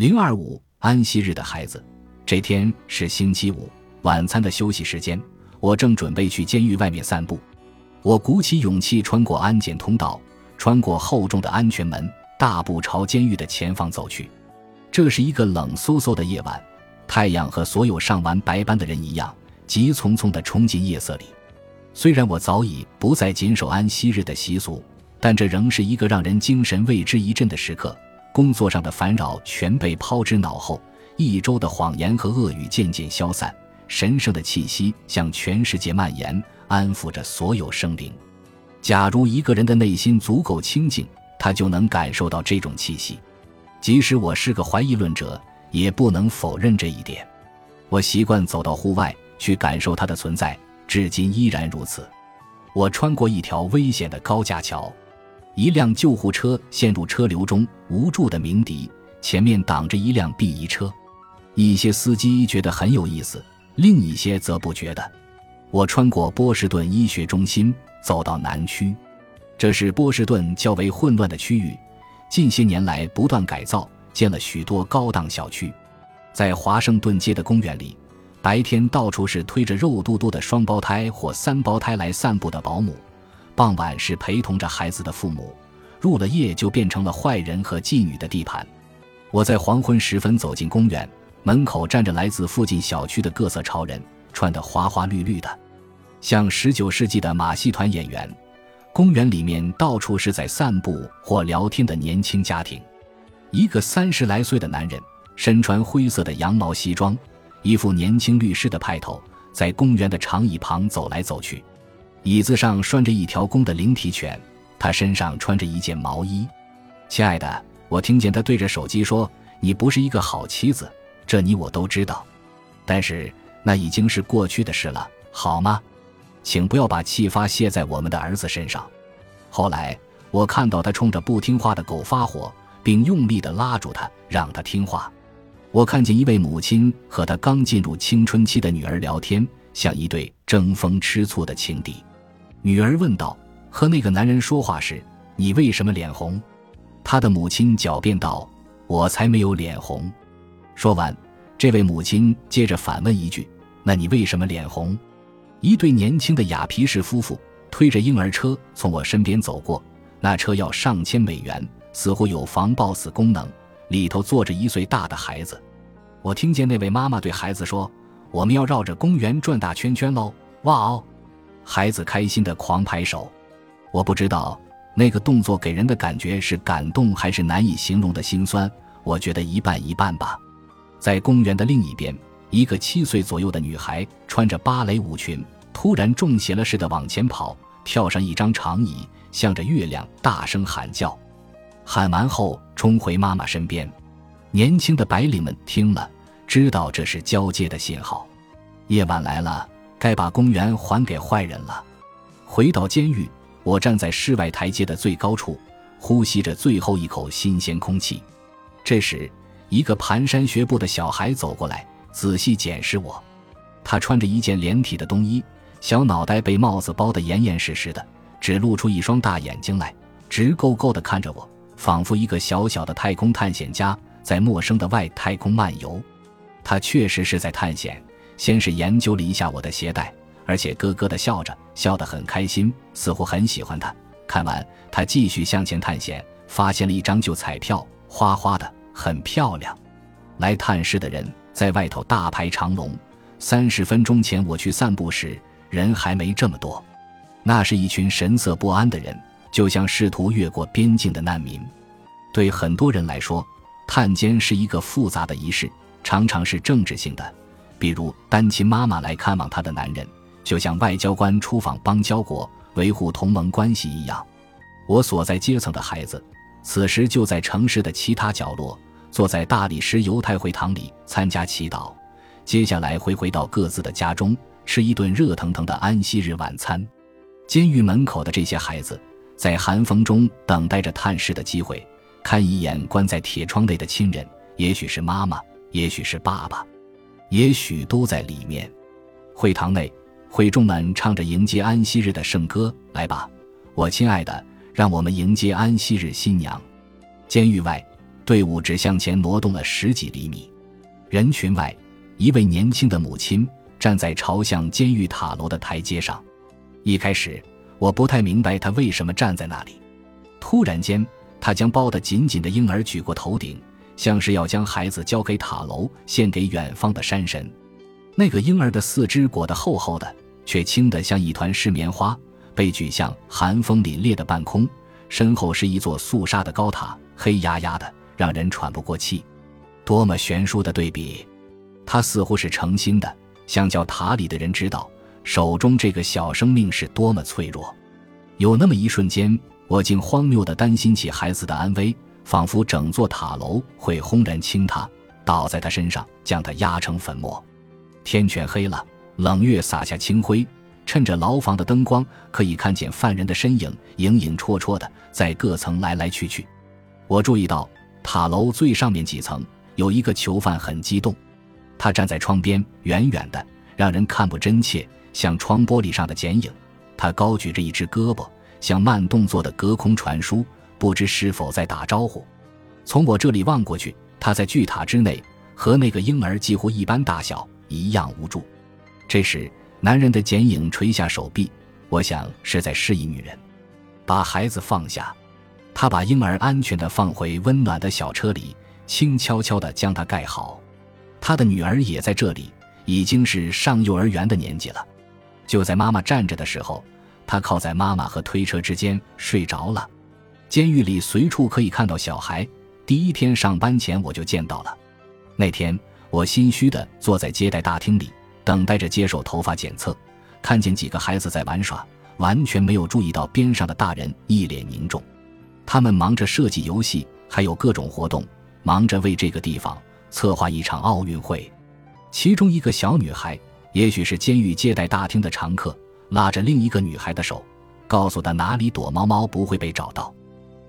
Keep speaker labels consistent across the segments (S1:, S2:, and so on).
S1: 零二五安息日的孩子，这天是星期五，晚餐的休息时间，我正准备去监狱外面散步。我鼓起勇气穿过安检通道，穿过厚重的安全门，大步朝监狱的前方走去。这是一个冷飕飕的夜晚，太阳和所有上完白班的人一样，急匆匆地冲进夜色里。虽然我早已不再谨守安息日的习俗，但这仍是一个让人精神为之一振的时刻。工作上的烦扰全被抛之脑后，一周的谎言和恶语渐渐消散，神圣的气息向全世界蔓延，安抚着所有生灵。假如一个人的内心足够清静，他就能感受到这种气息。即使我是个怀疑论者，也不能否认这一点。我习惯走到户外去感受它的存在，至今依然如此。我穿过一条危险的高架桥。一辆救护车陷入车流中，无助的鸣笛。前面挡着一辆 B 一车，一些司机觉得很有意思，另一些则不觉得。我穿过波士顿医学中心，走到南区，这是波士顿较为混乱的区域，近些年来不断改造，建了许多高档小区。在华盛顿街的公园里，白天到处是推着肉嘟嘟的双胞胎或三胞胎来散步的保姆。傍晚是陪同着孩子的父母，入了夜就变成了坏人和妓女的地盘。我在黄昏时分走进公园，门口站着来自附近小区的各色潮人，穿得花花绿绿的，像十九世纪的马戏团演员。公园里面到处是在散步或聊天的年轻家庭。一个三十来岁的男人，身穿灰色的羊毛西装，一副年轻律师的派头，在公园的长椅旁走来走去。椅子上拴着一条公的灵缇犬，他身上穿着一件毛衣。亲爱的，我听见他对着手机说：“你不是一个好妻子，这你我都知道。但是那已经是过去的事了，好吗？请不要把气发泄在我们的儿子身上。”后来我看到他冲着不听话的狗发火，并用力地拉住他，让他听话。我看见一位母亲和他刚进入青春期的女儿聊天，像一对争风吃醋的情敌。女儿问道：“和那个男人说话时，你为什么脸红？”他的母亲狡辩道：“我才没有脸红。”说完，这位母亲接着反问一句：“那你为什么脸红？”一对年轻的雅皮士夫妇推着婴儿车从我身边走过，那车要上千美元，似乎有防抱死功能，里头坐着一岁大的孩子。我听见那位妈妈对孩子说：“我们要绕着公园转大圈圈喽！”哇哦！孩子开心的狂拍手，我不知道那个动作给人的感觉是感动还是难以形容的心酸。我觉得一半一半吧。在公园的另一边，一个七岁左右的女孩穿着芭蕾舞裙，突然中邪了似的往前跑，跳上一张长椅，向着月亮大声喊叫。喊完后，冲回妈妈身边。年轻的白领们听了，知道这是交接的信号。夜晚来了。该把公园还给坏人了。回到监狱，我站在室外台阶的最高处，呼吸着最后一口新鲜空气。这时，一个蹒跚学步的小孩走过来，仔细检视我。他穿着一件连体的冬衣，小脑袋被帽子包得严严实实的，只露出一双大眼睛来，直勾勾地看着我，仿佛一个小小的太空探险家在陌生的外太空漫游。他确实是在探险。先是研究了一下我的鞋带，而且咯咯的笑着，笑得很开心，似乎很喜欢它。看完，他继续向前探险，发现了一张旧彩票，花花的，很漂亮。来探视的人在外头大排长龙。三十分钟前我去散步时，人还没这么多。那是一群神色不安的人，就像试图越过边境的难民。对很多人来说，探监是一个复杂的仪式，常常是政治性的。比如单亲妈妈来看望她的男人，就像外交官出访邦交国维护同盟关系一样。我所在阶层的孩子，此时就在城市的其他角落，坐在大理石犹太会堂里参加祈祷。接下来会回到各自的家中，吃一顿热腾腾的安息日晚餐。监狱门口的这些孩子，在寒风中等待着探视的机会，看一眼关在铁窗内的亲人，也许是妈妈，也许是爸爸。也许都在里面。会堂内，会众们唱着迎接安息日的圣歌。来吧，我亲爱的，让我们迎接安息日新娘。监狱外，队伍只向前挪动了十几厘米。人群外，一位年轻的母亲站在朝向监狱塔楼的台阶上。一开始，我不太明白她为什么站在那里。突然间，她将包得紧紧的婴儿举过头顶，像是要将孩子交给塔楼，献给远方的山神。那个婴儿的四肢裹得厚厚的，却轻得像一团湿棉花，被举向寒风凛冽的半空。身后是一座肃杀的高塔，黑压压的，让人喘不过气。多么悬殊的对比！他似乎是诚心的，想叫塔里的人知道，手中这个小生命是多么脆弱。有那么一瞬间，我竟荒谬地担心起孩子的安危，仿佛整座塔楼会轰然倾塌，倒在他身上，将他压成粉末。天全黑了，冷月洒下清辉。趁着牢房的灯光，可以看见犯人的身影，影影绰绰的在各层来来去去。我注意到塔楼最上面几层有一个囚犯，很激动。他站在窗边，远远的，让人看不真切，像窗玻璃上的剪影。他高举着一只胳膊，像慢动作的隔空传书，不知是否在打招呼。从我这里望过去，他在巨塔之内，和那个婴儿几乎一般大小，一样无助。这时。男人的剪影垂下手臂，我想是在示意女人把孩子放下。他把婴儿安全地放回温暖的小车里，轻悄悄地将它盖好。他的女儿也在这里，已经是上幼儿园的年纪了。就在妈妈站着的时候，他靠在妈妈和推车之间睡着了。监狱里随处可以看到小孩。第一天上班前我就见到了。那天我心虚地坐在接待大厅里。等待着接受头发检测，看见几个孩子在玩耍，完全没有注意到边上的大人一脸凝重。他们忙着设计游戏，还有各种活动，忙着为这个地方策划一场奥运会。其中一个小女孩，也许是监狱接待大厅的常客，拉着另一个女孩的手，告诉她哪里躲猫猫不会被找到。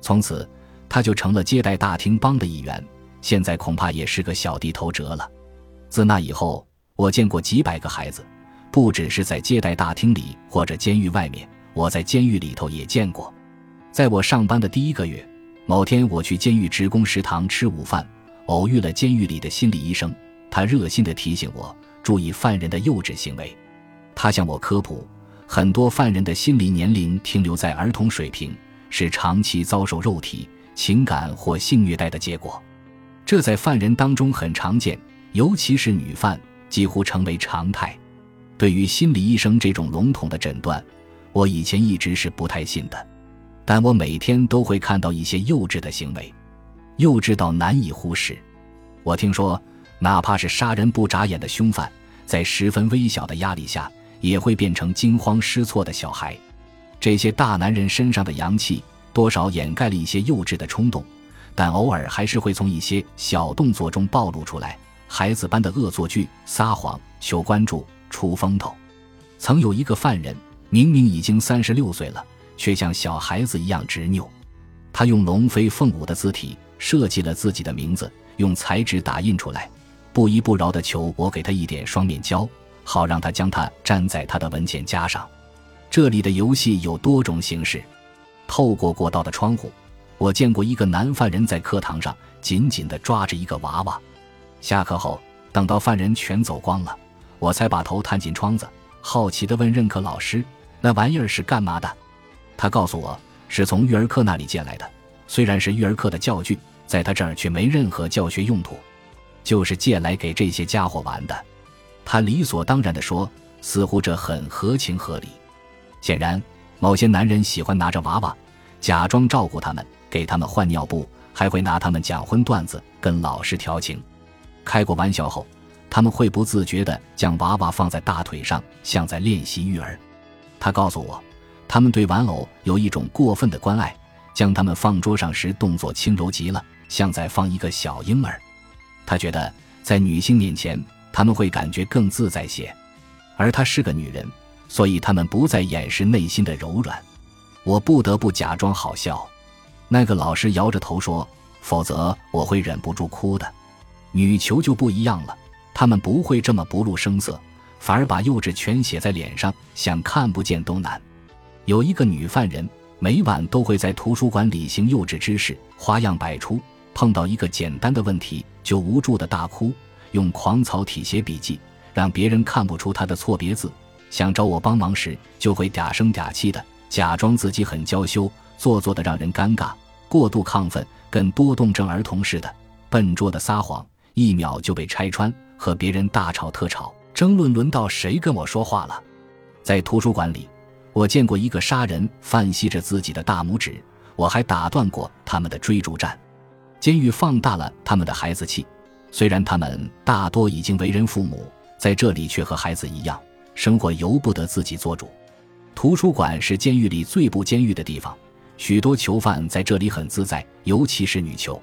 S1: 从此，他就成了接待大厅帮的一员，现在恐怕也是个小地头蛇了。自那以后。我见过几百个孩子，不只是在接待大厅里或者监狱外面，我在监狱里头也见过。在我上班的第一个月，某天我去监狱职工食堂吃午饭，偶遇了监狱里的心理医生，他热心地提醒我注意犯人的幼稚行为。他向我科普，很多犯人的心理年龄停留在儿童水平，是长期遭受肉体、情感或性虐待的结果。这在犯人当中很常见，尤其是女犯。几乎成为常态。对于心理医生这种笼统的诊断，我以前一直是不太信的。但我每天都会看到一些幼稚的行为，幼稚到难以忽视。我听说，哪怕是杀人不眨眼的凶犯，在十分微小的压力下，也会变成惊慌失措的小孩。这些大男人身上的阳气，多少掩盖了一些幼稚的冲动，但偶尔还是会从一些小动作中暴露出来。孩子般的恶作剧、撒谎、求关注、出风头。曾有一个犯人，明明已经三十六岁了，却像小孩子一样执拗。他用龙飞凤舞的字体设计了自己的名字，用彩纸打印出来，不依不饶地求我给他一点双面胶，好让他将它粘在他的文件夹上。这里的游戏有多种形式。透过过道的窗户，我见过一个男犯人在课堂上紧紧地抓着一个娃娃。下课后，等到犯人全走光了，我才把头探进窗子，好奇地问任课老师：“那玩意儿是干嘛的？”他告诉我，是从育儿课那里借来的。虽然是育儿课的教具，在他这儿却没任何教学用途，就是借来给这些家伙玩的。他理所当然地说，似乎这很合情合理。显然，某些男人喜欢拿着娃娃，假装照顾他们，给他们换尿布，还会拿他们讲荤段子，跟老师调情。开过玩笑后，他们会不自觉地将娃娃放在大腿上，像在练习育儿。他告诉我，他们对玩偶有一种过分的关爱，将他们放桌上时动作轻柔极了，像在放一个小婴儿。他觉得在女性面前他们会感觉更自在些，而她是个女人，所以他们不再掩饰内心的柔软。我不得不假装好笑。那个老师摇着头说：“否则我会忍不住哭的。”女囚就不一样了，他们不会这么不露声色，反而把幼稚全写在脸上，想看不见都难。有一个女犯人，每晚都会在图书馆里行幼稚之事，花样百出，碰到一个简单的问题就无助的大哭，用狂草体写笔记，让别人看不出她的错别字。想找我帮忙时，就会嗲声嗲气的，假装自己很娇羞，做作的让人尴尬。过度亢奋，跟多动症儿童似的，笨拙的撒谎，一秒就被拆穿，和别人大吵特吵，争论轮到谁跟我说话了。在图书馆里，我见过一个杀人犯吸着自己的大拇指，我还打断过他们的追逐战。监狱放大了他们的孩子气，虽然他们大多已经为人父母，在这里却和孩子一样。生活由不得自己做主，图书馆是监狱里最不监狱的地方。许多囚犯在这里很自在，尤其是女囚。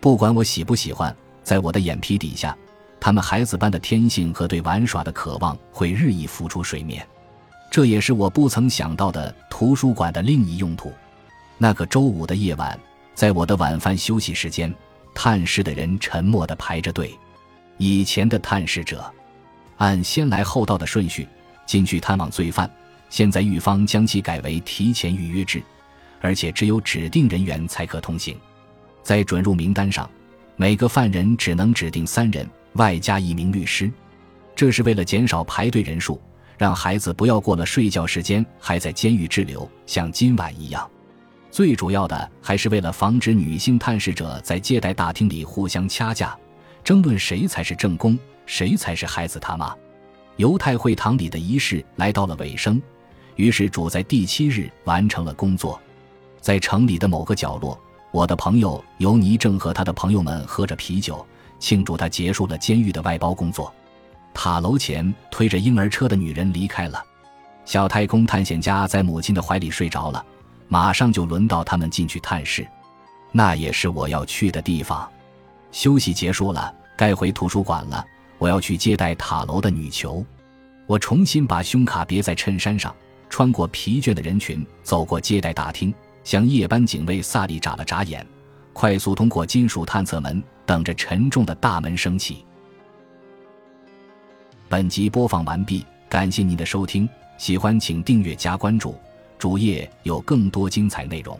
S1: 不管我喜不喜欢，在我的眼皮底下，他们孩子般的天性和对玩耍的渴望会日益浮出水面。这也是我不曾想到的图书馆的另一用途。那个周五的夜晚，在我的晚饭休息时间，探视的人沉默地排着队。以前的探视者。按先来后到的顺序进去探望罪犯，现在狱方将其改为提前预约制，而且只有指定人员才可通行。在准入名单上，每个犯人只能指定三人，外加一名律师。这是为了减少排队人数，让孩子不要过了睡觉时间还在监狱滞留，像今晚一样。最主要的还是为了防止女性探视者在接待大厅里互相掐架，争论谁才是正宫。谁才是孩子他妈？犹太会堂里的仪式来到了尾声，于是主在第七日完成了工作。在城里的某个角落，我的朋友尤尼正和他的朋友们喝着啤酒，庆祝他结束了监狱的外包工作。塔楼前推着婴儿车的女人离开了。小太空探险家在母亲的怀里睡着了。马上就轮到他们进去探视，那也是我要去的地方。休息结束了，该回图书馆了。我要去接待塔楼的女囚，我重新把胸卡别在衬衫上，穿过疲倦的人群，走过接待大厅，向夜班警卫萨利眨了眨眼，快速通过金属探测门，等着沉重的大门升起。本集播放完毕，感谢您的收听，喜欢请订阅加关注，主页有更多精彩内容。